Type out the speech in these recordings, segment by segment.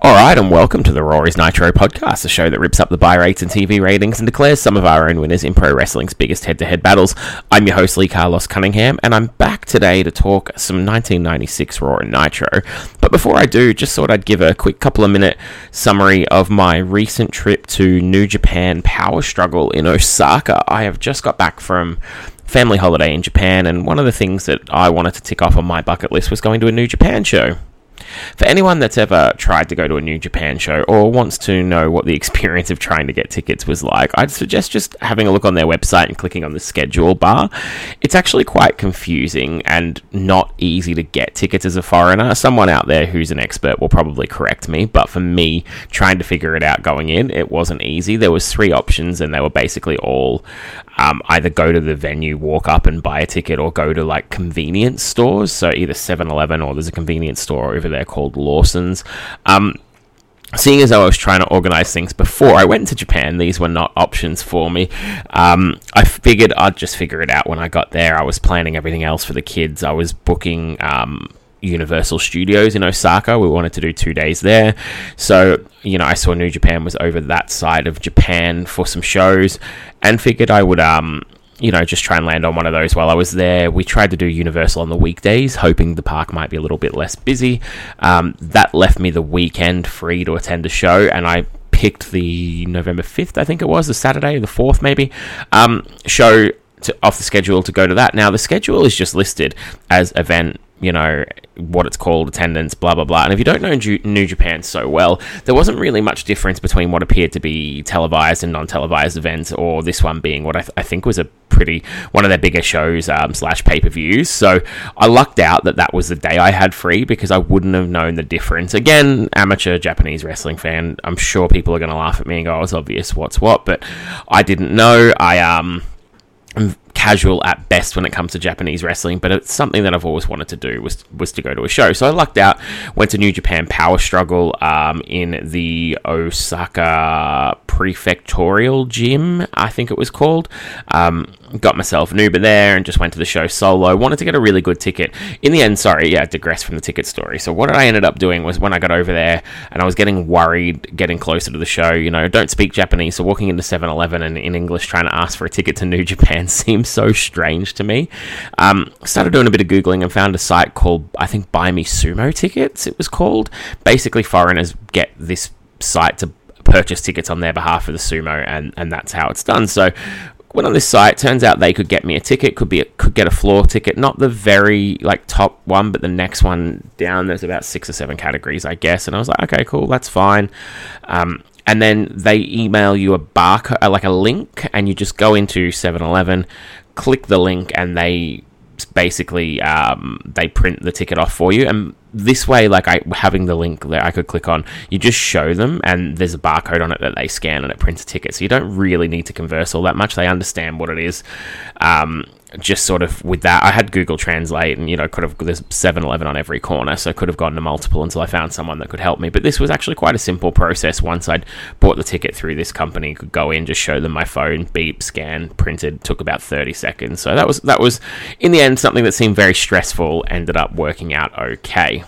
All right, and welcome to the Rory's Nitro podcast, the show that rips up the buy rates and TV ratings and declares some of our own winners in pro wrestling's biggest head to head battles. I'm your host, Lee Carlos Cunningham, and I'm back today to talk some 1996 Raw and Nitro. But before I do, just thought I'd give a quick couple of minute summary of my recent trip to New Japan Power Struggle in Osaka. I have just got back from family holiday in Japan, and one of the things that I wanted to tick off on my bucket list was going to a New Japan show. For anyone that's ever tried to go to a New Japan show or wants to know what the experience of trying to get tickets was like, I'd suggest just having a look on their website and clicking on the schedule bar. It's actually quite confusing and not easy to get tickets as a foreigner. Someone out there who's an expert will probably correct me, but for me, trying to figure it out going in, it wasn't easy. There was three options and they were basically all um, either go to the venue, walk up and buy a ticket, or go to like convenience stores. So either 7 Eleven or there's a convenience store over there called Lawson's. Um, seeing as I was trying to organize things before I went to Japan, these were not options for me. Um, I figured I'd just figure it out when I got there. I was planning everything else for the kids. I was booking um, Universal Studios in Osaka. We wanted to do two days there. So, you know, I saw New Japan was over that side of Japan for some shows and figured I would, um, you know, just try and land on one of those while I was there. We tried to do Universal on the weekdays, hoping the park might be a little bit less busy. Um, that left me the weekend free to attend a show, and I picked the November 5th, I think it was, the Saturday, the 4th maybe, um, show to, off the schedule to go to that. Now, the schedule is just listed as event you know what it's called, attendance, blah blah blah. And if you don't know New Japan so well, there wasn't really much difference between what appeared to be televised and non-televised events, or this one being what I, th- I think was a pretty one of their bigger shows um, slash pay per views. So I lucked out that that was the day I had free because I wouldn't have known the difference. Again, amateur Japanese wrestling fan, I'm sure people are going to laugh at me and go, oh, "It's obvious what's what," but I didn't know. I um casual at best when it comes to Japanese wrestling, but it's something that I've always wanted to do was was to go to a show. So I lucked out, went to New Japan Power Struggle um, in the Osaka Prefectorial Gym, I think it was called. Um, got myself an Uber there and just went to the show solo. Wanted to get a really good ticket. In the end, sorry, yeah, I digress from the ticket story. So what I ended up doing was when I got over there and I was getting worried getting closer to the show, you know, don't speak Japanese, so walking into 7-Eleven and in English trying to ask for a ticket to New Japan seems so strange to me. Um, started doing a bit of Googling and found a site called, I think, Buy Me Sumo Tickets, it was called. Basically, foreigners get this site to purchase tickets on their behalf for the sumo and, and that's how it's done. So went on this site. Turns out they could get me a ticket. Could be a, could get a floor ticket, not the very like top one, but the next one down. There's about six or seven categories, I guess. And I was like, okay, cool, that's fine. Um, and then they email you a barcode, uh, like a link, and you just go into 7-Eleven, click the link, and they basically um, they print the ticket off for you. And this way like i having the link that i could click on you just show them and there's a barcode on it that they scan and it prints a ticket. So you don't really need to converse all that much. They understand what it is. Um, just sort of with that, I had Google Translate, and you know, could have there's 7-Eleven on every corner, so I could have gone to multiple until I found someone that could help me. But this was actually quite a simple process. Once I'd bought the ticket through this company, could go in, just show them my phone, beep, scan, printed. Took about thirty seconds. So that was that was in the end something that seemed very stressful. Ended up working out okay.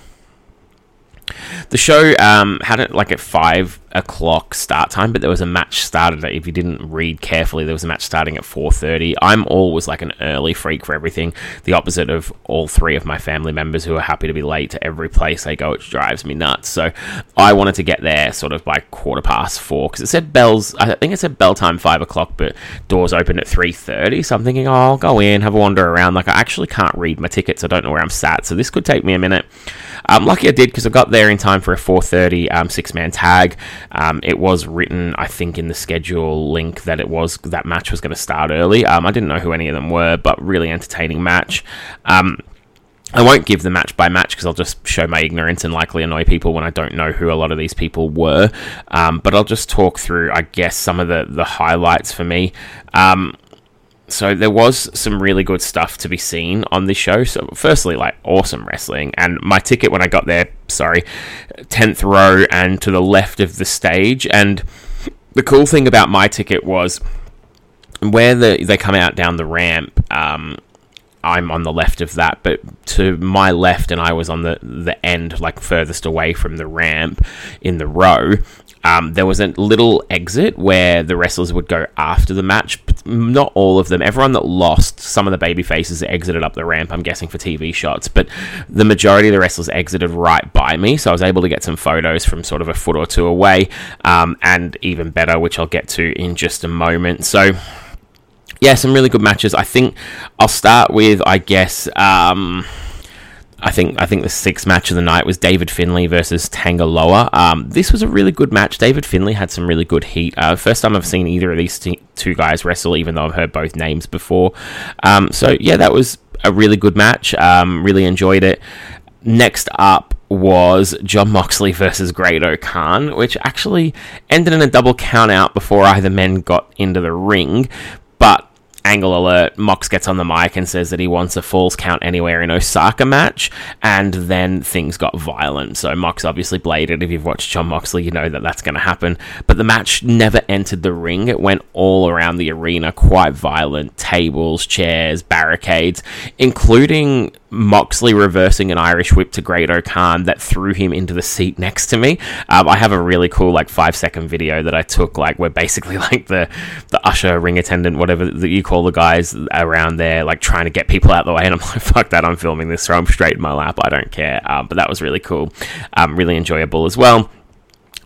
The show um, had it like at five o'clock start time, but there was a match started. If you didn't read carefully, there was a match starting at four thirty. I'm always like an early freak for everything. The opposite of all three of my family members who are happy to be late to every place they go, which drives me nuts. So I wanted to get there sort of by quarter past four because it said bells. I think it said bell time five o'clock, but doors open at three thirty. So I'm thinking, oh, I'll go in, have a wander around. Like I actually can't read my tickets. I don't know where I'm sat, so this could take me a minute. I'm lucky I did because I got there in time for a 4:30 um, six-man tag. Um, it was written, I think, in the schedule link that it was that match was going to start early. Um, I didn't know who any of them were, but really entertaining match. Um, I won't give the match by match because I'll just show my ignorance and likely annoy people when I don't know who a lot of these people were. Um, but I'll just talk through, I guess, some of the, the highlights for me. Um, so there was some really good stuff to be seen on this show. So firstly, like awesome wrestling, and my ticket when I got there, sorry, tenth row and to the left of the stage. And the cool thing about my ticket was where the they come out down the ramp. Um, I'm on the left of that, but to my left, and I was on the the end, like furthest away from the ramp in the row. Um, there was a little exit where the wrestlers would go after the match. Not all of them. Everyone that lost, some of the baby faces exited up the ramp. I'm guessing for TV shots, but the majority of the wrestlers exited right by me, so I was able to get some photos from sort of a foot or two away, um, and even better, which I'll get to in just a moment. So yeah, some really good matches. I think I'll start with, I guess, um, I think I think the sixth match of the night was David Finlay versus Tanga Loa. Um, this was a really good match. David Finlay had some really good heat. Uh, first time I've seen either of these t- two guys wrestle, even though I've heard both names before. Um, so yeah, that was a really good match. Um, really enjoyed it. Next up was Jon Moxley versus Great-O-Khan, which actually ended in a double count out before either men got into the ring. Angle alert, Mox gets on the mic and says that he wants a falls count anywhere in Osaka match, and then things got violent. So Mox obviously bladed. If you've watched Jon Moxley, you know that that's going to happen. But the match never entered the ring. It went all around the arena, quite violent. Tables, chairs, barricades, including Moxley reversing an Irish whip to Great-O-Khan that threw him into the seat next to me. Um, I have a really cool like five second video that I took, like where basically like the the usher, ring attendant, whatever that you call the guys around there, like trying to get people out the way, and I'm like, fuck that, I'm filming this, throw them straight in my lap, I don't care. Um, but that was really cool, um, really enjoyable as well.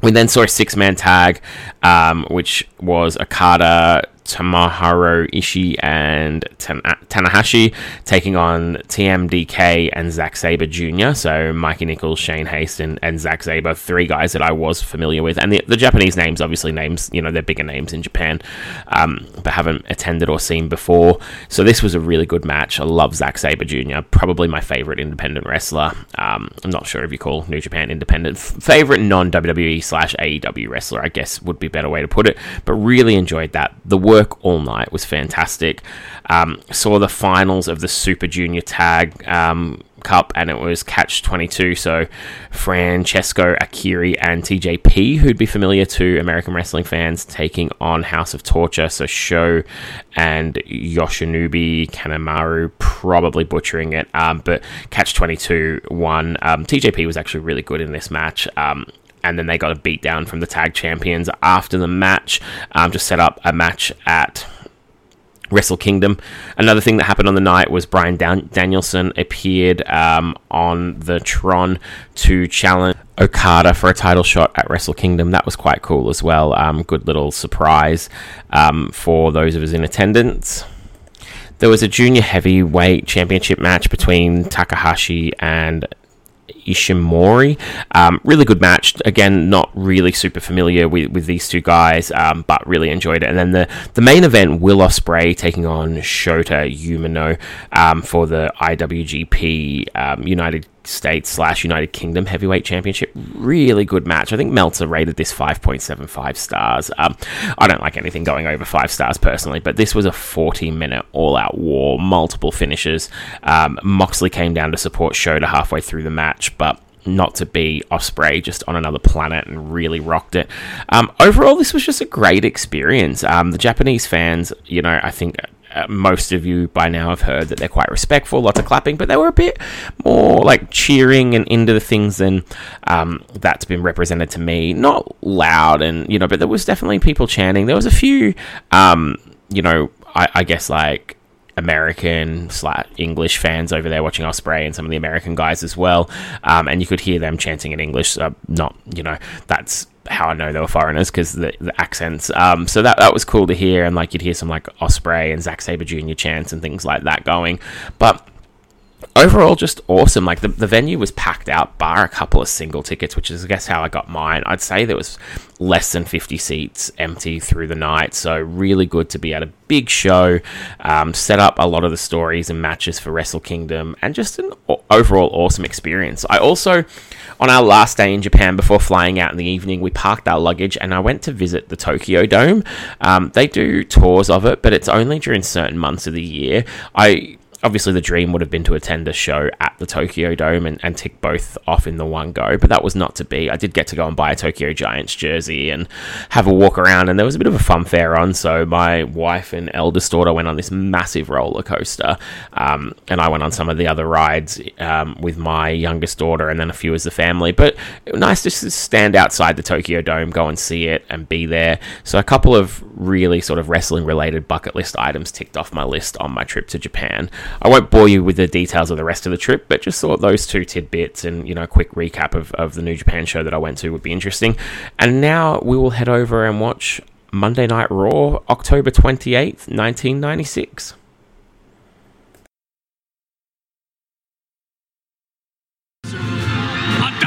We then saw a six man tag, um, which was Okada, Tomohiro Ishii and Tanahashi taking on TMDK and Zack Sabre Jr. So Mikey Nichols, Shane Haste, and, and Zack Sabre, three guys that I was familiar with. And the, the Japanese names, obviously, names, you know, they're bigger names in Japan, um, but haven't attended or seen before. So this was a really good match. I love Zack Sabre Jr., probably my favorite independent wrestler. Um, I'm not sure if you call New Japan independent. F- favorite non WWE slash AEW wrestler, I guess, would be a better way to put it. But really enjoyed that. The work all night was fantastic. Um, saw the finals of the Super Junior Tag um, Cup, and it was Catch 22. So Francesco Akira and TJP, who'd be familiar to American wrestling fans, taking on House of Torture. So Sho and Yoshinobu Kanemaru, probably butchering it, um, but Catch 22 won. Um, TJP was actually really good in this match. And then they got a beat down from the tag champions after the match um, to set up a match at Wrestle Kingdom. Another thing that happened on the night was Bryan Dan- Danielson appeared um, on the Tron to challenge Okada for a title shot at Wrestle Kingdom. That was quite cool as well. Um, good little surprise um, for those of us in attendance. There was a junior heavyweight championship match between Takahashi and Ishimori. Um, really good match. Again, not really super familiar with, with these two guys, um, but really enjoyed it. And then the, the main event, Will Ospreay taking on Shota Umino um, for the IWGP um, United States slash United Kingdom Heavyweight Championship. Really good match. I think Meltzer rated this 5.75 stars. Um, I don't like anything going over five stars personally, but this was a 40 minute all out war, multiple finishes. Um, Moxley came down to support Shota halfway through the match, but not to be Ospreay just on another planet and really rocked it. Um, overall, this was just a great experience. Um, the Japanese fans, you know, I think uh, most of you by now have heard that they're quite respectful, lots of clapping, but they were a bit more like cheering and into the things than um, that's been represented to me. Not loud and, you know, but there was definitely people chanting. There was a few, um, you know, I, I guess like American slash English fans over there watching Ospreay and some of the American guys as well, um, and you could hear them chanting in English. Uh, not, you know, that's how I know they were foreigners because the, the accents. Um, so that that was cool to hear, and like you'd hear some like Ospreay and Zack Sabre Jr. chants and things like that going. But overall just awesome like the, the venue was packed out bar a couple of single tickets which is i guess how i got mine i'd say there was less than 50 seats empty through the night so really good to be at a big show um, set up a lot of the stories and matches for wrestle kingdom and just an overall awesome experience i also on our last day in japan before flying out in the evening we parked our luggage and i went to visit the tokyo dome. Um, they do tours of it but it's only during certain months of the year. I obviously the dream would have been to attend a show at the Tokyo Dome and, and tick both off in the one go, but that was not to be. I did get to go and buy a Tokyo Giants jersey and have a walk around, and there was a bit of a fun fair on. So my wife and eldest daughter went on this massive roller coaster, um, and I went on some of the other rides um, with my youngest daughter and then a few as the family. But nice to stand outside the Tokyo Dome, go and see it, and be there. So a couple of really sort of wrestling related bucket list items ticked off my list on my trip to Japan. I won't bore you with the details of the rest of the trip, but just thought those two tidbits and you know a quick recap of, of the New Japan show that I went to would be interesting. And now we will head over and watch Monday Night Raw, October 28th, 1996.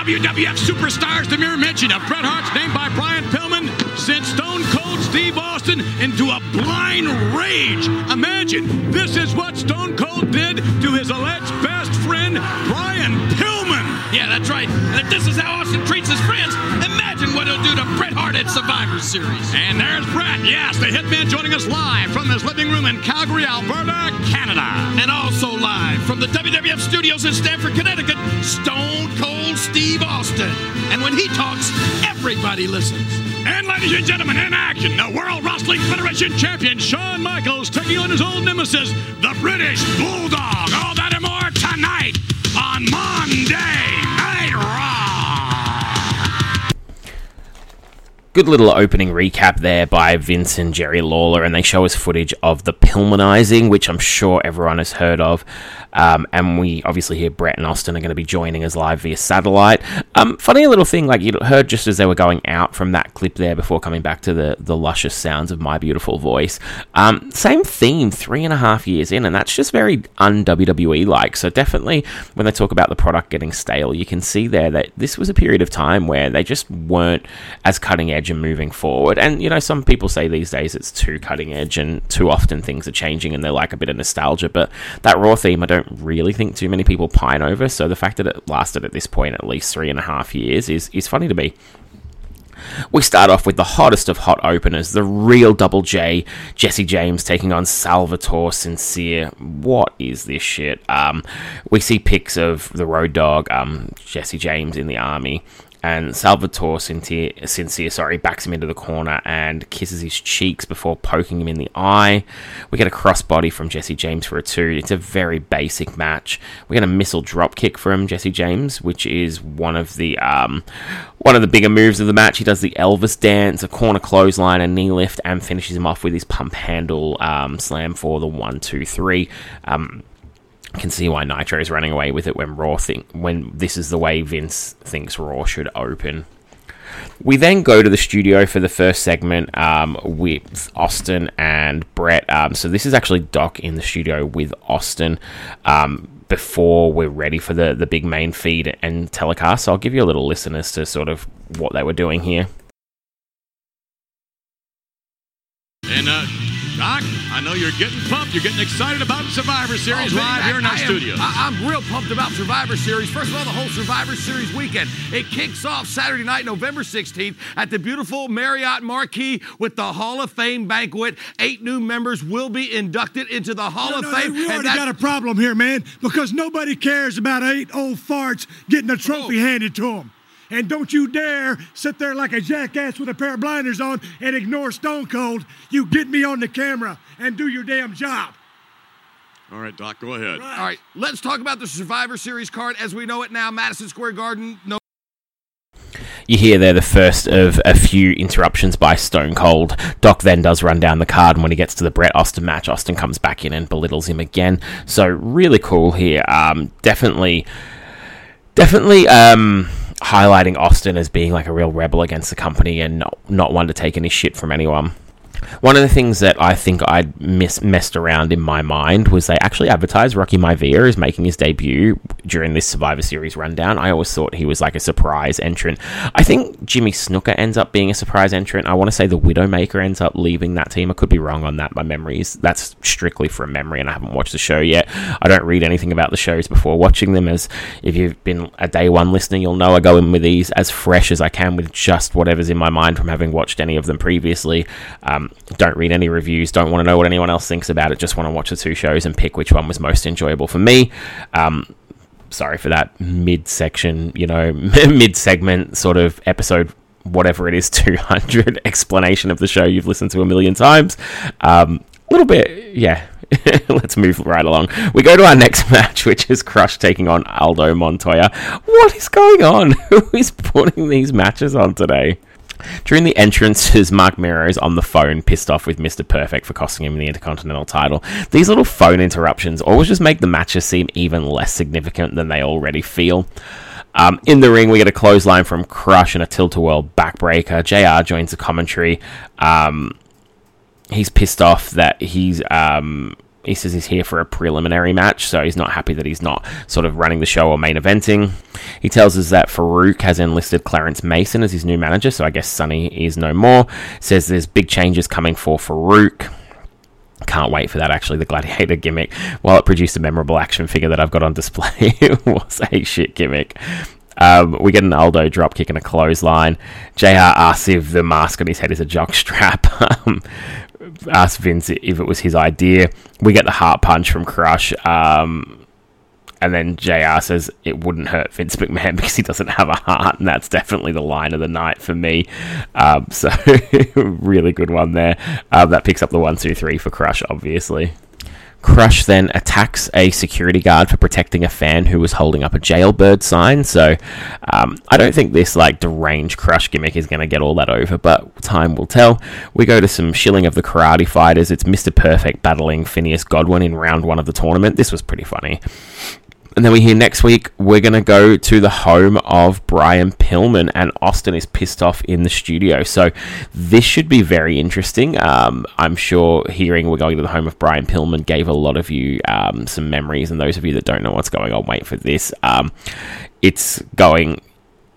WWF superstars, the mere mention of Bret Hart's name by Brian Austin into a blind rage. Imagine this is what Stone Cold did to his alleged best friend, Brian Pillman. Yeah, that's right. And if this is how Austin treats his friends, imagine what he'll do to Bret Hart at Survivor Series. And there's Bret, yes, the hitman joining us live from his living room in Calgary, Alberta, Canada. And also live from the WWF studios in Stamford, Connecticut, Stone Cold Steve Austin. And when he talks, everybody listens. And ladies and gentlemen, in action, the World Wrestling Federation champion Shawn Michaels taking on his old nemesis, the British Bulldog. All that and more tonight on Monday Night Raw. Good little opening recap there by Vince and Jerry Lawler, and they show us footage of the Pillmanizing, which I'm sure everyone has heard of. Um, and we obviously hear Bret and Austin are going to be joining us live via satellite. Um, funny little thing, like you heard just as they were going out from that clip there before coming back to the, the luscious sounds of my beautiful voice. Um, same theme three and a half years in, and that's just very un WWE like. So definitely when they talk about the product getting stale, you can see there that this was a period of time where they just weren't as cutting edge and moving forward. And you know, some people say these days it's too cutting edge and too often things are changing and they like a bit of nostalgia. But that Raw theme, I don't really think too many people pine over. So the fact that it lasted at this point at least three and a half years is, is funny to me. We start off with the hottest of hot openers, the real Double J, Jesse James taking on Salvatore Sincere. What is this shit? Um, we see pics of the Road Dog, um, Jesse James in the army, and Salvatore Sincere, sorry, backs him into the corner and kisses his cheeks before poking him in the eye. We get a crossbody from Jesse James for a two. It's a very basic match. We get a missile drop kick from Jesse James, which is one of the um, one of the bigger moves of the match. He does the Elvis dance, a corner clothesline, a knee lift, and finishes him off with his pump handle um, slam for the one, two, three. Um, can see why Nitro is running away with it when Raw think when this is the way Vince thinks Raw should open. We then go to the studio for the first segment um, with Austin and Bret. Um, so this is actually Doc in the studio with Austin um, before we're ready for the the big main feed and telecast. So I'll give you a little listen as to sort of what they were doing here. And uh, Doc, I know you're getting pumped. You're getting excited about Survivor Series Oh, live man, here in I- our I am- studios. I, am real pumped about Survivor Series. First of all, the whole Survivor Series weekend. It kicks off Saturday night, November 16th, at the beautiful Marriott Marquis with the Hall of Fame banquet. Eight new members will be inducted into the Hall No, of no, Fame. We and already that- got a problem here, man, because nobody cares about eight old farts getting a oh. trophy Oh. handed to them. And don't you dare sit there like a jackass with a pair of blinders on and ignore Stone Cold. You get me on the camera and do your damn job. All right, Doc, go ahead. all right, let's talk about the Survivor Series card as we know it now. Madison Square Garden, no You hear there the first of a few interruptions by Stone Cold. Doc then does run down the card, and when he gets to the Bret Austin match, Austin comes back in and belittles him again. So really cool here. Um, definitely, definitely um, highlighting Austin as being like a real rebel against the company and not, not one to take any shit from anyone. One of the things that I think I'd miss, messed around in my mind was they actually advertised Rocky Maivia as making his debut during this Survivor Series rundown. I always thought he was like a surprise entrant. I think Jimmy Snuka ends up being a surprise entrant. I want to say the Widowmaker ends up leaving that team. I could be wrong on that. My memories that's strictly from memory, and I haven't watched the show yet. I don't read anything about the shows before watching them. As if you've been a day one listener, you'll know I go in with these as fresh as I can with just whatever's in my mind from having watched any of them previously. Um, don't read any reviews. Don't want to know what anyone else thinks about it. Just want to watch the two shows and pick which one was most enjoyable for me. Um, sorry for that mid section, you know, mid segment sort of episode, whatever it is, 200 explanation of the show you've listened to a million times. A um, little bit, yeah. Let's move right along. We go to our next match, which is Crush taking on Aldo Montoya. What is going on? Who is putting these matches on today? During the entrances, Marc Mero is on the phone, pissed off with Mr. Perfect for costing him the Intercontinental title. These little phone interruptions always just make the matches seem even less significant than they already feel. Um, in the ring, we get a clothesline from Crush and a tilt-a-whirl backbreaker. JR joins the commentary. Um, he's pissed off that he's um, he says he's here for a preliminary match, so he's not happy that he's not sort of running the show or main eventing. He tells us that Faarooq has enlisted Clarence Mason as his new manager, so I guess Sunny is no more. Says there's big changes coming for Faarooq. Can't wait for that. Actually, the Gladiator gimmick, while it produced a memorable action figure that I've got on display, it was a shit gimmick. Um, we get an Aldo drop kick and a clothesline. JR asks if the mask on his head is a jock strap. Um, asked Vince if it was his idea. We get the heart punch from Crush. Um, and then JR says it wouldn't hurt Vince McMahon because he doesn't have a heart, and that's definitely the line of the night for me. Um, so, really good one there. Um, that picks up the one, two, three for Crush, obviously. Crush then attacks a security guard for protecting a fan who was holding up a jailbird sign. So um, I don't think this like deranged Crush gimmick is going to get all that over, but time will tell. We go to some shilling of the karate fighters. It's Mr. Perfect battling Phineas Godwin in round one of the tournament. This was pretty funny. And then we hear next week we're going to go to the home of Brian Pillman, and Austin is pissed off in the studio. So this should be very interesting. Um, I'm sure hearing we're going to the home of Brian Pillman gave a lot of you um, some memories, and those of you that don't know what's going on, wait for this. Um, it's going,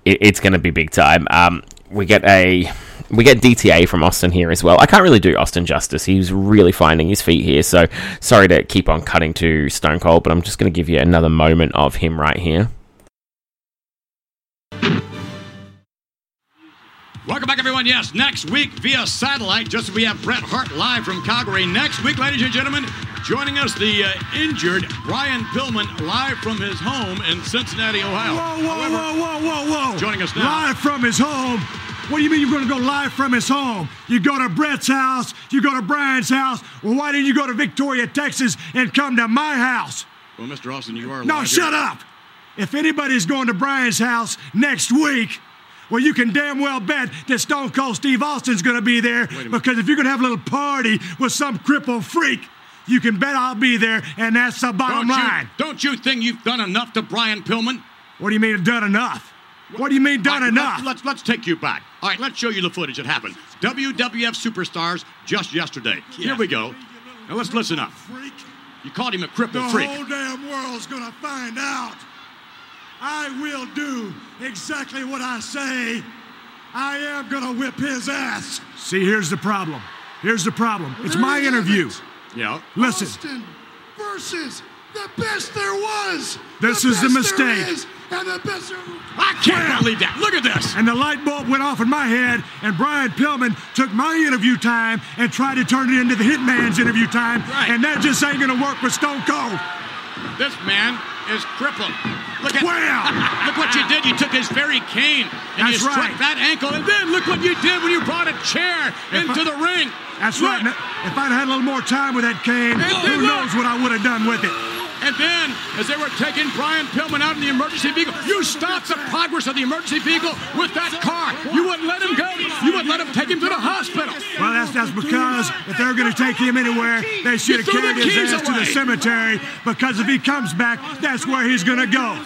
it, it's going to be big time. Um, we get a we get DTA from Austin here as well. I can't really do Austin justice. He's really finding his feet here. So sorry to keep on cutting to Stone Cold, but I'm just going to give you another moment of him right here. Welcome back, everyone. Yes, next week via satellite, just as we have Bret Hart live from Calgary. Next week, ladies and gentlemen, joining us, the uh, injured Brian Pillman live from his home in Cincinnati, Ohio. Whoa, whoa, However, whoa, whoa, whoa, whoa. Joining us now. Live from his home. What do you mean you're going to go live from his home? You go to Bret's house, you go to Brian's house. Well, why didn't you go to Victoria, Texas and come to my house? Well, Mr. Austin, you are No, shut here. up. If anybody's going to Brian's house next week, well, you can damn well bet that Stone Cold Steve Austin's going to be there because if you're going to have a little party with some crippled freak, you can bet I'll be there, and that's the bottom Don't you, line. don't you think you've done enough to Brian Pillman? What do you mean done enough? What do you mean done right, enough? Let's, let's let's take you back. All right, let's show you the footage that happened. WWF superstars just yesterday. Here we go. Now let's listen up. Freak. You called him a The crippled freak. whole damn world's gonna find out. I will do exactly what I say. I am gonna whip his ass. See, here's the problem. Here's the problem. It's my There you have interview. it. Yeah. Listen, Austin versus the best there was. This the is the best there mistake. And the there I can't believe that. Look at this. and the light bulb went off in my head, and Brian Pillman took my interview time and tried to turn it into the Hitman's interview time, Right. and that just ain't gonna work with Stone Cold. This man is crippled. Look at Wham! look what you did. You took his very cane and That's you struck right. that ankle, and then look what you did when you brought a chair into I- the ring. That's Look. right. If I'd had a little more time with that cane, And who knows what I would have done with it. And then, as they were taking Brian Pillman out in the emergency vehicle, you stopped the progress of the emergency vehicle with that car. You wouldn't let him go. You wouldn't let him take him to the hospital. Well, that's that's because if they're going to take him anywhere, they should have carried his ass to the cemetery. Because if he comes back, that's where he's going to go.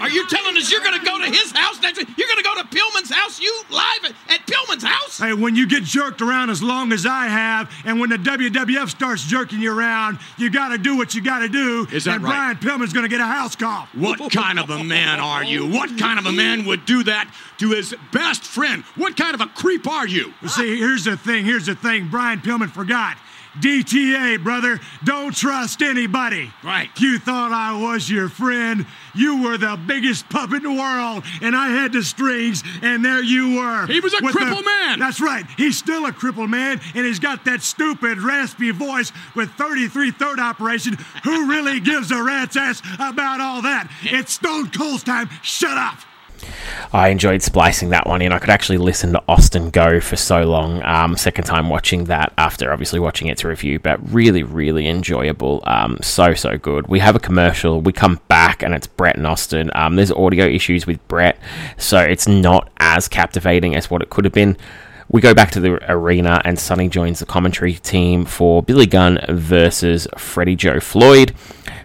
Are you telling us you're going to go to his house next week? You're going to go to Pillman's house? You live at, at Pillman's house? Hey, when you get jerked around as long as I have, and when the WWF starts jerking you around, you got to do what you got to do. Is that and right? Brian Pillman's going to get a house call. What kind of a man are you? What kind of a man would do that to his best friend? What kind of a creep are you? See, here's the thing. Here's the thing. Brian Pillman forgot. DTA, brother. Don't trust anybody. Right. You thought I was your friend. You were the biggest puppet in the world, and I had the strings, and there you were. He was a With the- man. That's right. He's still a crippled man, and he's got that stupid, raspy voice with 33 third operation. Who really gives a rat's ass about all that? It's Stone Cold's time. Shut up. I enjoyed splicing that one in. I could actually listen to Austin go for so long. Um, second time watching that after obviously watching its review, but really, really enjoyable. Um, so, so good. We have a commercial. We come back and it's Bret and Austin. Um, there's audio issues with Bret, so it's not as captivating as what it could have been. We go back to the arena and Sunny joins the commentary team for Billy Gunn versus Freddie Joe Floyd.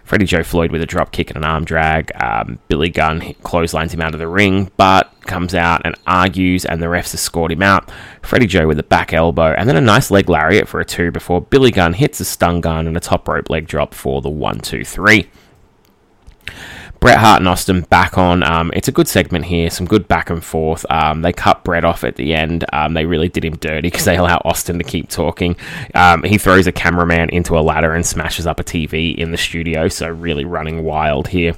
Freddie Joe Floyd with a drop kick and an arm drag. Um, Billy Gunn clotheslines him out of the ring, but comes out and argues, and the refs escort him out. Freddie Joe with a back elbow, and then a nice leg lariat for a two before Billy Gunn hits a stun gun and a top rope leg drop for the one, two, three. Bret Hart and Austin back on. Um, it's a good segment here, some good back and forth. Um, they cut Bret off at the end. Um, they really did him dirty because they allow Austin to keep talking. Um, he throws a cameraman into a ladder and smashes up a TV in the studio, so really running wild here.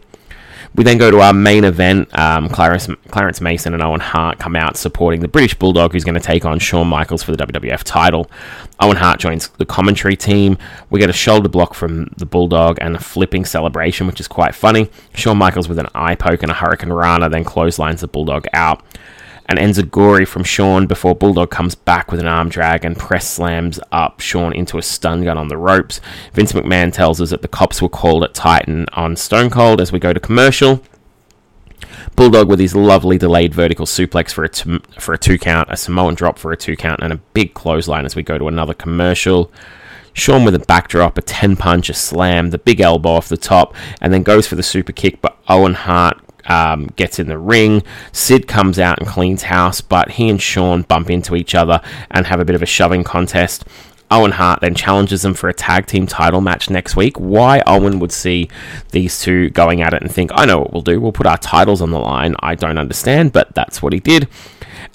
We then go to our main event. Um, Clarence, Clarence Mason and Owen Hart come out supporting the British Bulldog, who's going to take on Shawn Michaels for the WWF title. Owen Hart joins the commentary team. We get a shoulder block from the Bulldog and a flipping celebration, which is quite funny. Shawn Michaels with an eye poke and a Hurricanrana then clotheslines the Bulldog out. And Enzuigiri from Shawn before Bulldog comes back with an arm drag and press slams up Shawn into a stun gun on the ropes. Vince McMahon tells us that the cops were called at Titan on Stone Cold as we go to commercial. Bulldog with his lovely delayed vertical suplex for a t- for a two count, a Samoan drop for a two count, and a big clothesline as we go to another commercial. Shawn with a backdrop, a 10 punch, a slam, the big elbow off the top, and then goes for the super kick, but Owen Hart um, gets in the ring. Sid comes out and cleans house, but he and Shawn bump into each other and have a bit of a shoving contest. Owen Hart then challenges them for a tag team title match next week. Why Owen would see these two going at it and think, I know what we'll do, we'll put our titles on the line, I don't understand, but that's what he did.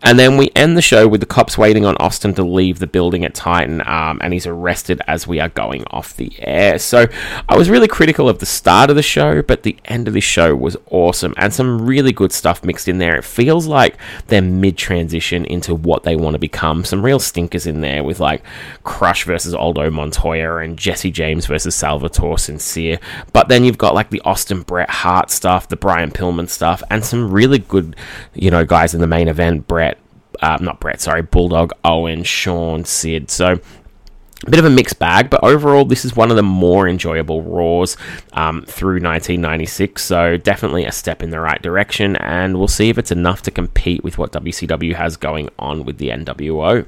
And then we end the show with the cops waiting on Austin to leave the building at Titan, um, and he's arrested as we are going off the air. So I was really critical of the start of the show, but the end of this show was awesome, and some really good stuff mixed in there. It feels like they're mid transition into what they want to become. Some real stinkers in there with like Crush versus Aldo Montoya and Jesse James versus Salvatore Sincere. But then you've got like the Austin Bret Hart stuff, the Brian Pillman stuff, and some really good, you know, guys in the main event. Bret, uh, not Bret, sorry, Bulldog, Owen, Shawn, Sid. So a bit of a mixed bag, but overall, this is one of the more enjoyable Raws um, through 1996. So, definitely a step in the right direction, and we'll see if it's enough to compete with what WCW has going on with the NWO.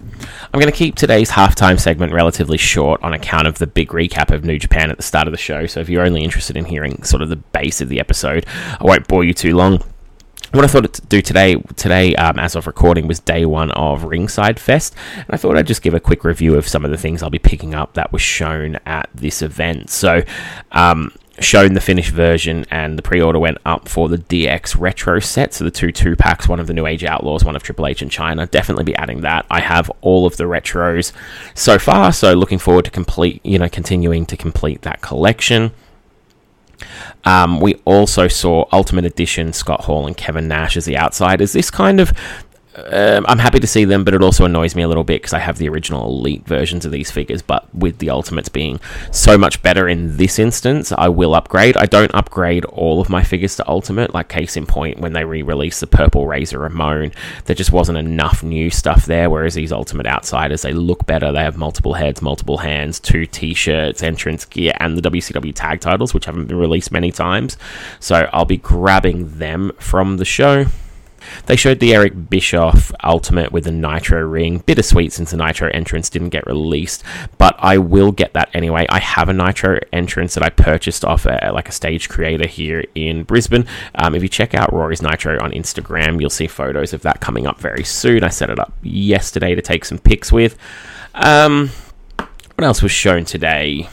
I'm going to keep today's halftime segment relatively short on account of the big recap of New Japan at the start of the show. So, if you're only interested in hearing sort of the base of the episode, I won't bore you too long what I thought to do today, today um, as of recording, was day one of Ringside Fest, and I thought I'd just give a quick review of some of the things I'll be picking up that was shown at this event. So, um, shown the finished version, and the pre-order went up for the DX Retro set, so the two two packs, one of the New Age Outlaws, one of Triple H in Chyna. Definitely be adding that. I have all of the retros so far, so looking forward to complete, you know, continuing to complete that collection. Um, we also saw Ultimate Edition, Scott Hall and Kevin Nash as the outsiders. This kind of um, I'm happy to see them, but it also annoys me a little bit because I have the original Elite versions of these figures. But with the Ultimates being so much better in this instance, I will upgrade. I don't upgrade all of my figures to Ultimate. Like case in point, when they re-released the Purple Razor Ramon, there just wasn't enough new stuff there. Whereas these Ultimate Outsiders, they look better. They have multiple heads, multiple hands, two T-shirts, entrance gear, and the WCW tag titles, which haven't been released many times. So I'll be grabbing them from the show. They showed the Eric Bischoff Ultimate with the Nitro ring. Bittersweet since the Nitro entrance didn't get released, but I will get that anyway. I have a Nitro entrance that I purchased off a, like a stage creator here in Brisbane. Um, if you check out Rory's Nitro on Instagram, you'll see photos of that coming up very soon. I set it up yesterday to take some pics with. Um, what else was shown today?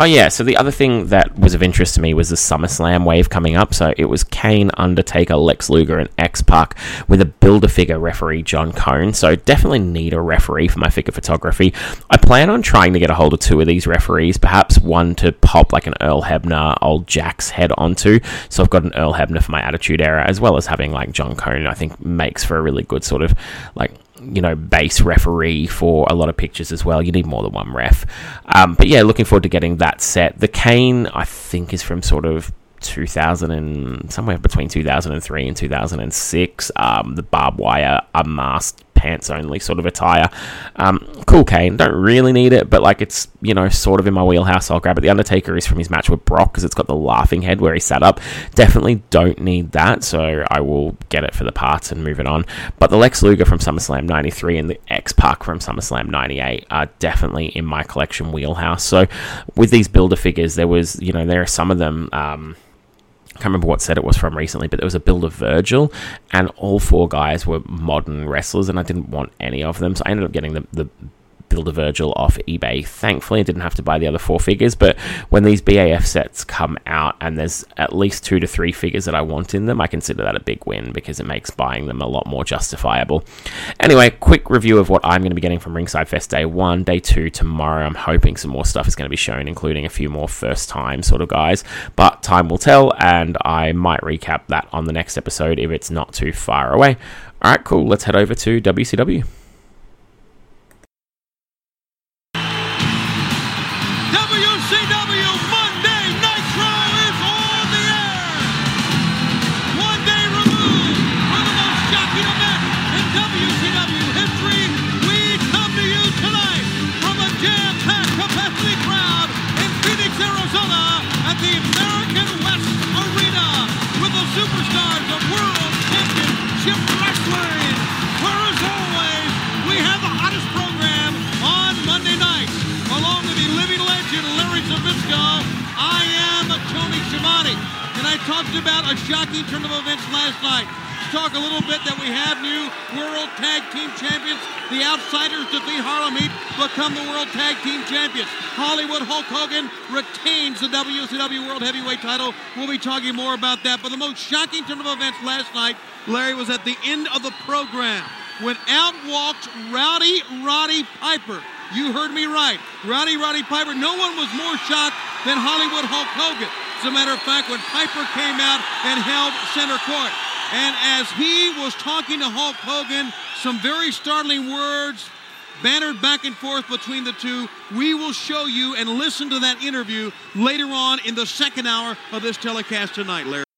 Oh yeah, so the other thing that was of interest to me was the SummerSlam wave coming up. So it was Kane, Undertaker, Lex Luger, and X Pac with a Build-A-Figure referee John Cone. So definitely need a referee for my figure photography. I plan on trying to get a hold of two of these referees, perhaps one to pop like an Earl Hebner, old Jack's head onto. So I've got an Earl Hebner for my Attitude Era, as well as having like John Cone. I think makes for a really good sort of like you know, base referee for a lot of pictures as well. You need more than one ref. Um, but yeah, looking forward to getting that set. The Kane, I think, is from sort of 2000 and somewhere between 2003 and 2006. Um, the barbed wire a unmasked pants only sort of attire. Um, cool Kane, don't really need it, but like it's you know sort of in my wheelhouse. I'll grab it. The Undertaker is from his match with Brock because it's got the laughing head where he sat up. Definitely don't need that, so I will get it for the parts and move it on. But the Lex Luger from SummerSlam '93 and the X Pac from SummerSlam '98 are definitely in my collection wheelhouse. So with these builder figures, there was you know there are some of them. Um, can't remember what set it was from recently, but there was a build of Virgil, and all four guys were modern wrestlers, and I didn't want any of them, so I ended up getting the, the build a Virgil off eBay. Thankfully, I didn't have to buy the other four figures, but when these BAF sets come out and there's at least two to three figures that I want in them, I consider that a big win because it makes buying them a lot more justifiable. Anyway, quick review of what I'm going to be getting from Ringside Fest Day 1, Day 2 tomorrow. I'm hoping some more stuff is going to be shown, including a few more first time sort of guys, but time will tell, and I might recap that on the next episode if it's not too far away. Alright, cool. Let's head over to. WCW last night. Talk a little bit that we have new World Tag Team Champions. The Outsiders defeat Harlem Heat, become the World Tag Team Champions. Hollywood Hulk Hogan retains the WCW World Heavyweight title. We'll be talking more about that. But the most shocking turn of events last night, Larry, was at the end of the program when out walked Rowdy Roddy Piper. You heard me right. Rowdy Roddy Piper. No one was more shocked than Hollywood Hulk Hogan. As a matter of fact, when Piper came out and held center court. And as he was talking to Hulk Hogan, some very startling words bantered back and forth between the two. We will show you and listen to that interview later on in the second hour of this telecast tonight, Larry.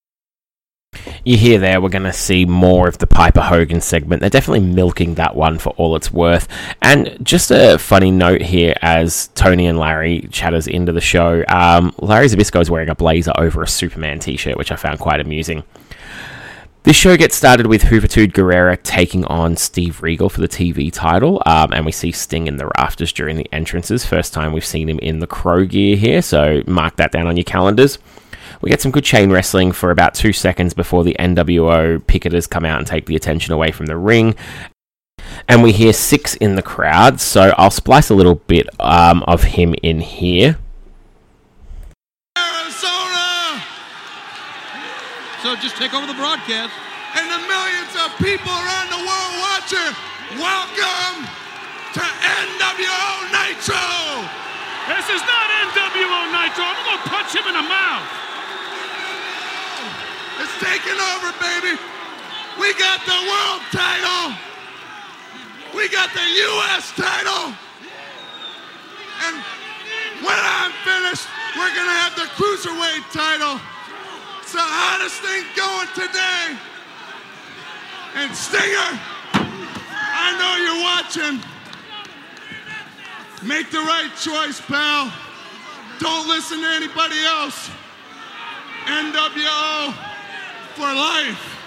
You hear there, we're going to see more of the Piper Hogan segment. They're definitely milking that one for all it's worth. And just a funny note here as Tony and Larry chatters into the show um, Larry Zbyszko is wearing a blazer over a Superman t shirt, which I found quite amusing. This show gets started with Juventud Guerrera taking on Steve Regal for the TV title, um, and we see Sting in the rafters during the entrances. First time we've seen him in the crow gear here, so mark that down on your calendars. We get some good chain wrestling for about two seconds before the NWO picketers come out and take the attention away from the ring. And we hear Syxx in the crowd, so I'll splice a little bit um, of him in here. Arizona! So just take over the broadcast. and the millions of people around the world watching, welcome to NWO Nitro! This is not NWO Nitro. I'm gonna punch him in the mouth. It's taking over, baby. We got the world title. We got the U.S. title. And when I'm finished, we're gonna have the cruiserweight title. It's the hottest thing going today. And Stinger, I know you're watching. Make the right choice, pal. Don't listen to anybody else. NWO for life.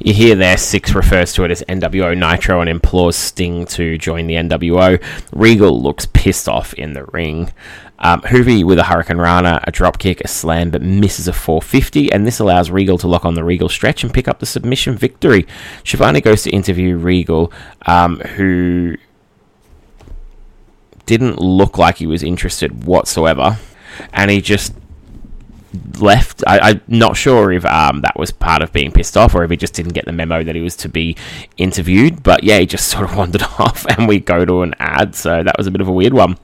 You hear there, Syxx refers to it as NWO Nitro and implores Sting to join the NWO. Regal looks pissed off in the ring. Um, Juvi with a Hurricanrana, a dropkick, a slam, but misses a 450, and this allows Regal to lock on the Regal stretch and pick up the submission victory. Shivani goes to interview Regal, um, who didn't look like he was interested whatsoever, and he just left. I, am not sure if um, that was part of being pissed off or if he just didn't get the memo that he was to be interviewed. But yeah, he just sort of wandered off, and we go to an ad. So that was a bit of a weird one.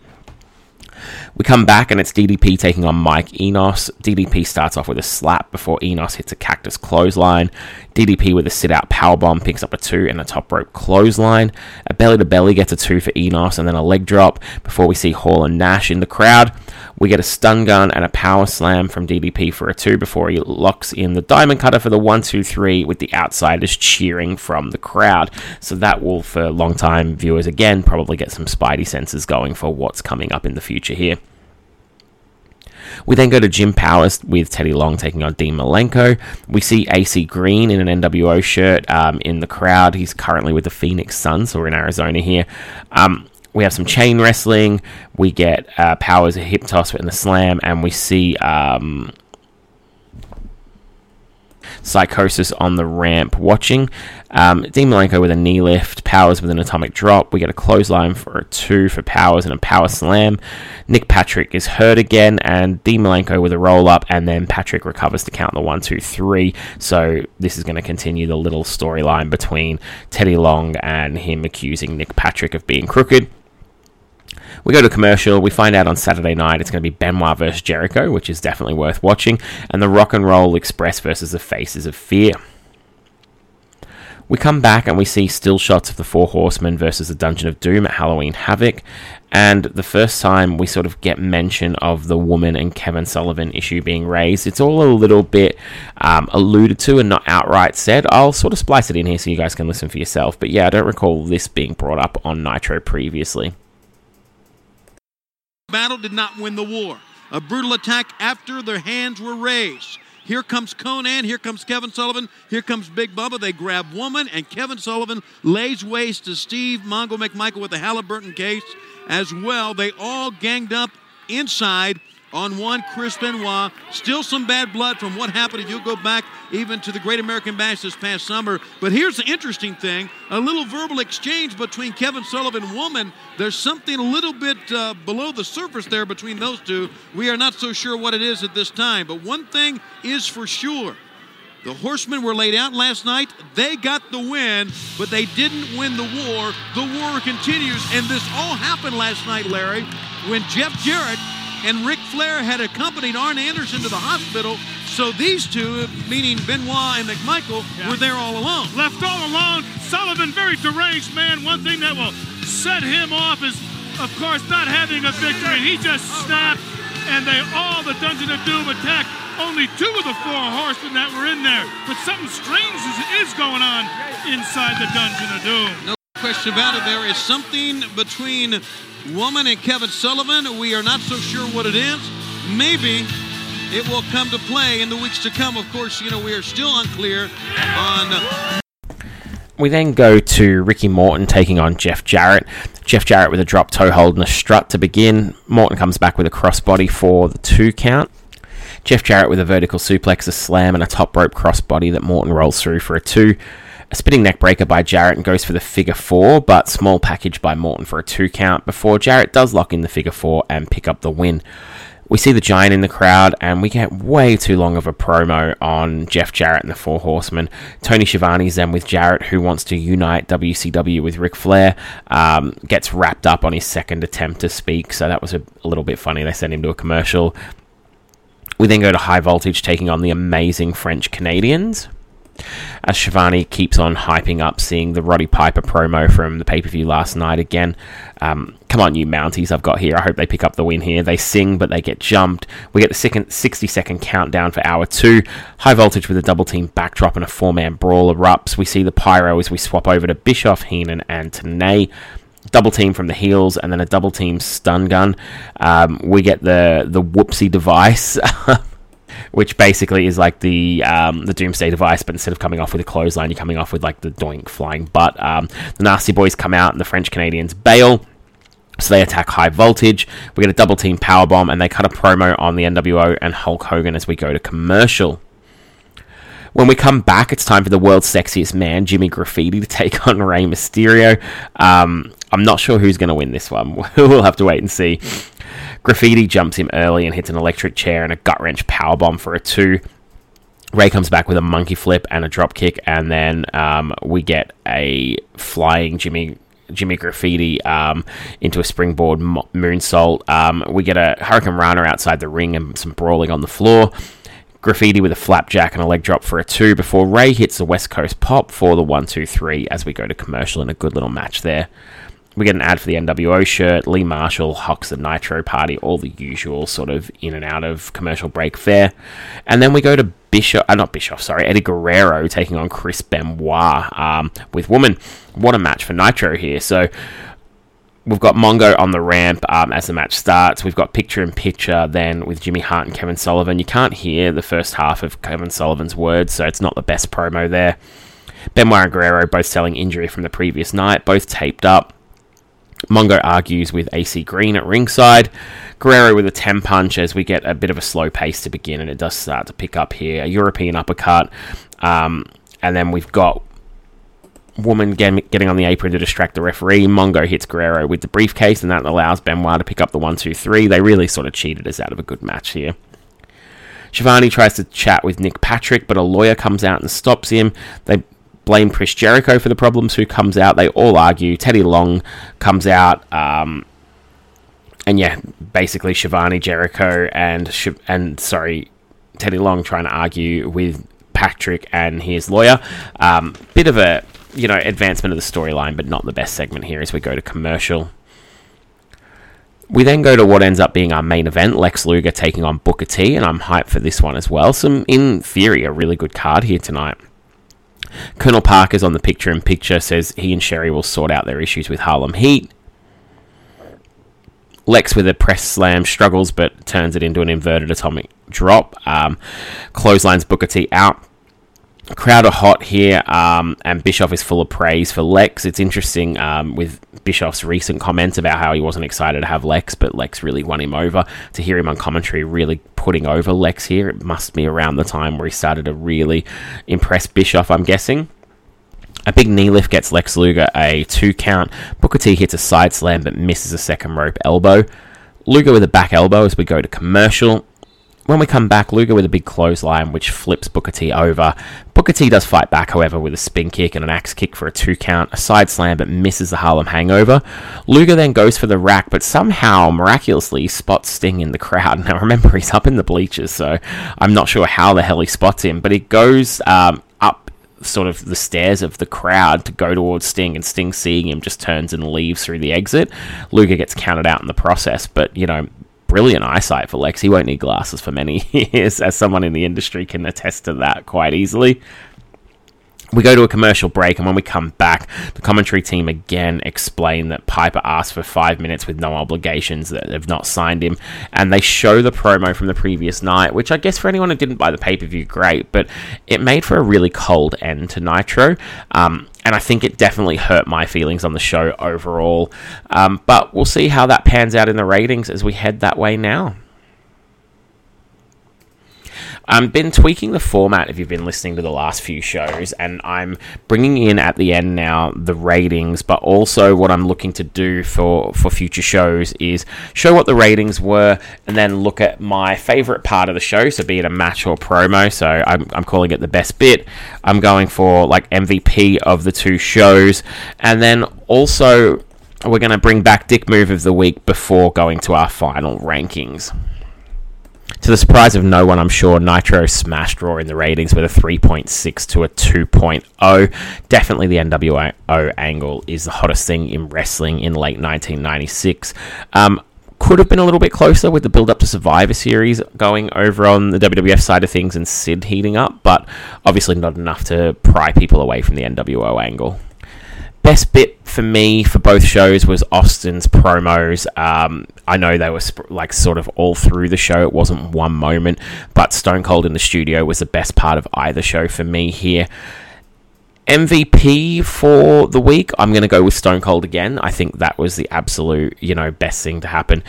We come back and it's DDP taking on Mike Enos. DDP starts off with a slap before Enos hits a cactus clothesline. DDP with a sit out powerbomb picks up a two and a top rope clothesline. A belly to belly gets a two for Enos and then a leg drop before we see Hall and Nash in the crowd. We get a stun gun and a power slam from DDP for a two before he locks in the diamond cutter for the one, two, three with the outsiders cheering from the crowd. So that will, for long time viewers, again, probably get some spidey senses going for what's coming up in the future here. We then go to Jim Powers with Teddy Long taking on Dean Malenko. We see AC Green in an NWO shirt um, in the crowd. He's currently with the Phoenix Suns, so we're in Arizona here. Um, we have some chain wrestling. We get uh, Powers a hip toss in the slam, and we see um, Psychosis on the ramp watching. Um, Dean Malenko with a knee lift, Powers with an atomic drop. We get a clothesline for a two for Powers and a power slam. Nick Patrick is hurt again, and Dean Malenko with a roll up, and then Patrick recovers to count the one, two, three. So this is going to continue the little storyline between Teddy Long and him accusing Nick Patrick of being crooked. We go to commercial. We find out on Saturday night it's going to be Benoit versus Jericho, which is definitely worth watching, and the Rock and Roll Express versus the Faces of Fear. We come back and we see still shots of the Four Horsemen versus the Dungeon of Doom at Halloween Havoc, and the first time we sort of get mention of the woman and Kevin Sullivan issue being raised. It's all a little bit um, alluded to and not outright said. I'll sort of splice it in here so you guys can listen for yourself, but yeah, I don't recall this being brought up on Nitro previously battle did not win the war. A brutal attack after their hands were raised. Here comes Conan. Here comes Kevin Sullivan. Here comes Big Bubba. They grab woman, and Kevin Sullivan lays waste to Steve Mongo McMichael with the Halliburton case as well. They all ganged up inside on one Chris Benoit. Still some bad blood from what happened if you go back even to the Great American Bash this past summer. But here's the interesting thing a little verbal exchange between Kevin Sullivan and Woman. There's something a little bit uh, below the surface there between those two. We are not so sure what it is at this time. But one thing is for sure. The horsemen were laid out last night. They got the win, but they didn't win the war. The war continues, and this all happened last night, Larry, when Jeff Jarrett and Ric Flair had accompanied Arn Anderson to the hospital. So these two, meaning Benoit and McMichael, yeah. were there all alone. Left all alone. Sullivan, very deranged man. One thing that will set him off is, of course, not having a victory. He just snapped, and they all, the Dungeon of Doom, attacked only two of the four horsemen that were in there. But something strange is, is going on inside the Dungeon of Doom. No question about it. There is something between Woman and Kevin Sullivan. We are not so sure what it is. Maybe it will come to play in the weeks to come. Of course, you know, we are still unclear on. We then go to Ricky Morton taking on Jeff Jarrett. Jeff Jarrett with a drop toe hold and a strut to begin. Morton comes back with a crossbody for the two count. Jeff Jarrett with a vertical suplex, a slam, and a top rope crossbody that Morton rolls through for a two. A spinning neck breaker by Jarrett and goes for the figure four, but small package by Morton for a two count before Jarrett does lock in the figure four and pick up the win. We see the Giant in the crowd, and we get way too long of a promo on Jeff Jarrett and the Four Horsemen. Tony Schiavone's then with Jarrett, who wants to unite WCW with Ric Flair, um, gets wrapped up on his second attempt to speak, so that was a, a little bit funny. They send him to a commercial. We then go to High Voltage taking on the amazing French Canadians as Schiavone keeps on hyping up seeing the Roddy Piper promo from the pay per view last night again. Um, come on, you Mounties, I've got here. I hope they pick up the win here. They sing, but they get jumped. We get the second 60 second countdown for hour two. High voltage with a double team backdrop and a four man brawl erupts. We see the pyro as we swap over to Bischoff, Heenan, and Tenay double team from the heels and then a double team stun gun. Um, we get the the whoopsie device which basically is like the um, the Doomsday device, but instead of coming off with a clothesline, you're coming off with like the doink flying butt. Um, the Nasty Boys come out, and the French Canadians bail. So they attack high voltage. We get a double team power bomb, and they cut a promo on the NWO and Hulk Hogan as we go to commercial. When we come back, it's time for the world's sexiest man, Jimmy Graffiti, to take on Rey Mysterio. Um, I'm not sure who's going to win this one. we'll have to wait and see. Graffiti jumps him early and hits an electric chair and a gut wrench power bomb for a two. Rey comes back with a monkey flip and a drop kick, and then um, we get a flying Jimmy Jimmy Graffiti um, into a springboard mo- moonsault. Um, we get a Hurricanrana outside the ring and some brawling on the floor. Graffiti with a flapjack and a leg drop for a two before Rey hits the West Coast pop for the one, two, three as we go to commercial in a good little match there. We get an ad for the NWO shirt, Lee Marshall, Hawks the Nitro Party, all the usual sort of in and out of commercial break fare. And then we go to Bishop, uh, not Bischoff, sorry, Eddie Guerrero taking on Chris Benoit um, with Woman. What a match for Nitro here. So we've got Mongo on the ramp um, as the match starts. We've got picture in picture then with Jimmy Hart and Kevin Sullivan. You can't hear the first half of Kevin Sullivan's words, so it's not the best promo there. Benoit and Guerrero both selling injury from the previous night, both taped up. Mongo argues with AC Green at ringside. Guerrero with a 10 punch as we get a bit of a slow pace to begin, and it does start to pick up here. A European uppercut. Um, and then we've got Woman getting on the apron to distract the referee. Mongo hits Guerrero with the briefcase, and that allows Benoit to pick up the 1 2 3. They really sort of cheated us out of a good match here. Schiavone tries to chat with Nick Patrick, but a lawyer comes out and stops him. They blame Chris Jericho for the problems, who comes out. They all argue. Teddy Long comes out. Um, and yeah, basically Schiavone Jericho, and and sorry, Teddy Long trying to argue with Patrick and his lawyer. Um, bit of a you know advancement of the storyline, but not the best segment here as we go to commercial. We then go to what ends up being our main event, Lex Luger taking on Booker T, and I'm hyped for this one as well. Some, in theory, a really good card here tonight. Colonel Parker's on the picture in picture, says he and Sherri will sort out their issues with Harlem Heat. Lex with a press slam struggles but turns it into an inverted atomic drop. Um, clotheslines Booker T out. Crowd are hot here, um, and Bischoff is full of praise for Lex. It's interesting um, with Bischoff's recent comments about how he wasn't excited to have Lex, but Lex really won him over. To hear him on commentary really putting over Lex here, it must be around the time where he started to really impress Bischoff, I'm guessing. A big knee lift gets Lex Luger a two count. Booker T hits a side slam but misses a second rope elbow. Luger with a back elbow as we go to commercial. When we come back, Luger with a big clothesline which flips Booker T over. Booker T does fight back, however, with a spin kick and an axe kick for a two count, a side slam but misses the Harlem hangover. Luger then goes for the rack, but somehow miraculously spots Sting in the crowd. Now remember, he's up in the bleachers, so I'm not sure how the hell he spots him, but he goes um, up sort of the stairs of the crowd to go towards Sting, and Sting seeing him just turns and leaves through the exit. Luger gets counted out in the process, but you know, brilliant eyesight for Lex. He won't need glasses for many years, as someone in the industry can attest to that quite easily. We go to a commercial break, and when we come back, the commentary team again explain that Piper asked for five minutes with no obligations, that they've not signed him, and they show the promo from the previous night, which I guess for anyone who didn't buy the pay per view, great, but it made for a really cold end to Nitro. Um, and I think it definitely hurt my feelings on the show overall. Um, but we'll see how that pans out in the ratings as we head that way now. I've been tweaking the format if you've been listening to the last few shows, and I'm bringing in at the end now the ratings, but also what I'm looking to do for, for future shows is show what the ratings were and then look at my favorite part of the show, so be it a match or promo. So I'm, I'm calling it the best bit. I'm going for like MVP of the two shows, and then also we're going to bring back Dick Move of the Week before going to our final rankings. To the surprise of no one, I'm sure Nitro smashed Raw in the ratings with a 3.6 to a 2.0. Definitely the NWO angle is the hottest thing in wrestling in late 1996. Um, could have been a little bit closer with the build up to Survivor Series going over on the WWF side of things and Sid heating up, but obviously not enough to pry people away from the NWO angle. Best bit for me for both shows was Austin's promos. Um, I know they were sp- like sort of all through the show. It wasn't one moment, but Stone Cold in the studio was the best part of either show for me here. MVP for the week, I'm going to go with Stone Cold again. I think that was the absolute, you know, best thing to happen.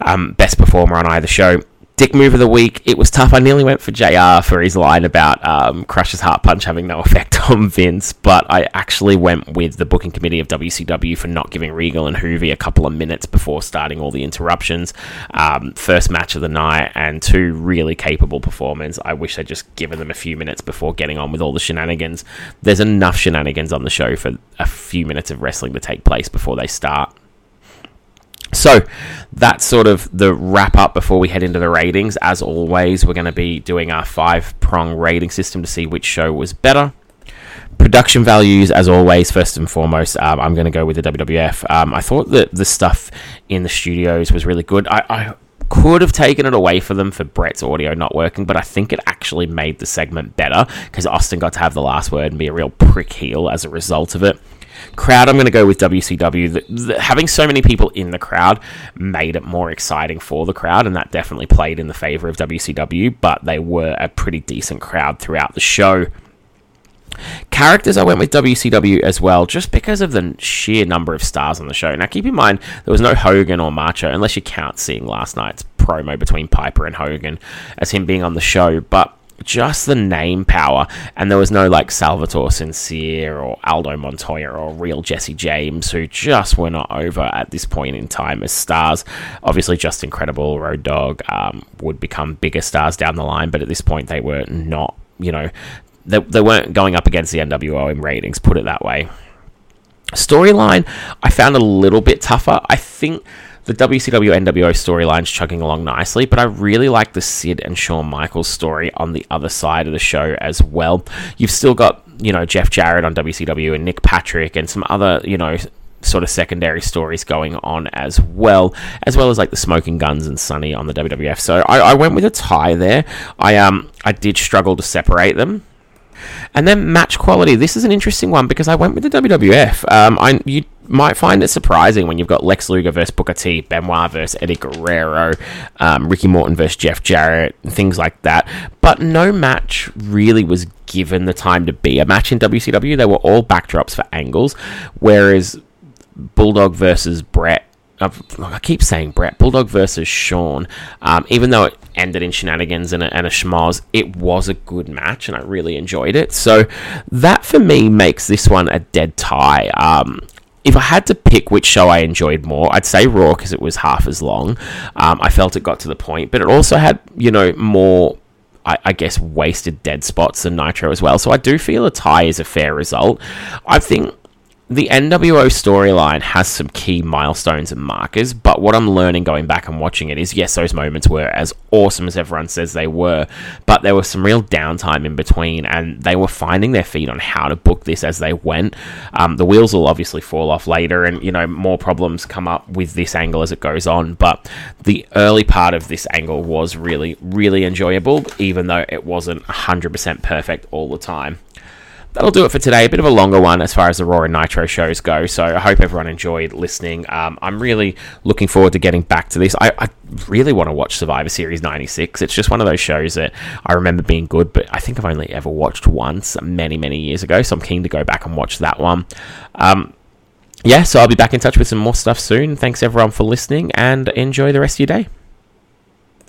Um, best performer on either show. Dick move of the week. It was tough. I nearly went for JR for his line about um, Crush's heart punch having no effect on Vince, but I actually went with the booking committee of WCW for not giving Regal and Juvi a couple of minutes before starting all the interruptions. Um, first match of the night and two really capable performers. I wish they'd just given them a few minutes before getting on with all the shenanigans. There's enough shenanigans on the show for a few minutes of wrestling to take place before they start. So that's sort of the wrap up before we head into the ratings. As always, we're going to be doing our five prong rating system to see which show was better. Production values, as always, first and foremost, um, I'm going to go with the WWF. Um, I thought that the stuff in the studios was really good. I, I could have taken it away for them for Bret's audio not working, but I think it actually made the segment better because Austin got to have the last word and be a real prick heel as a result of it. Crowd, I'm going to go with WCW. The, the, having so many people in the crowd made it more exciting for the crowd, and that definitely played in the favor of WCW, but they were a pretty decent crowd throughout the show. Characters, I went with WCW as well, just because of the sheer number of stars on the show. Now, keep in mind, there was no Hogan or Macho, unless you count seeing last night's promo between Piper and Hogan as him being on the show, but just the name power, and there was no like Salvatore Sincere or Aldo Montoya or real Jesse James who just were not over at this point in time as stars. Obviously, just incredible. Road Dog um, would become bigger stars down the line, but at this point, they were not. You know, they, they weren't going up against the NWO in ratings. Put it that way. Storyline, I found a little bit tougher. I think the WCW NWO storyline's chugging along nicely, but I really like the Sid and Shawn Michaels story on the other side of the show as well. You've still got, you know, Jeff Jarrett on WCW and Nick Patrick and some other, you know, sort of secondary stories going on as well, as well as like the Smoking Guns and Sunny on the WWF. So I, I went with a tie there. I um I did struggle to separate them. And then match quality. This is an interesting one because I went with the WWF. Um, I you might find it surprising when you've got Lex Luger versus Booker T, Benoit versus Eddie Guerrero, um, Ricky Morton versus Jeff Jarrett, and things like that. But no match really was given the time to be a match in WCW. They were all backdrops for angles, whereas Bulldog versus Bret I keep saying Bret Bulldog versus Shawn. Um, even though it ended in shenanigans and a, and a schmoz, it was a good match and I really enjoyed it. So that for me makes this one a dead tie. Um, if I had to pick which show I enjoyed more, I'd say Raw because it was half as long. Um, I felt it got to the point, but it also had you know more I, I, guess, wasted dead spots than Nitro as well. So I do feel a tie is a fair result. I think the NWO storyline has some key milestones and markers, but what I'm learning going back and watching it is yes, those moments were as awesome as everyone says they were, but there was some real downtime in between, and they were finding their feet on how to book this as they went. Um, the wheels will obviously fall off later, and you know, more problems come up with this angle as it goes on, but the early part of this angle was really, really enjoyable, even though it wasn't 100% perfect all the time that'll do it for today. A bit of a longer one as far as the Raw and Nitro shows go. So I hope everyone enjoyed listening. Um, I'm really looking forward to getting back to this. I, I, really want to watch Survivor Series 96. It's just one of those shows that I remember being good, but I think I've only ever watched once many, many years ago. So I'm keen to go back and watch that one. Um, yeah, so I'll be back in touch with some more stuff soon. Thanks everyone for listening and enjoy the rest of your day.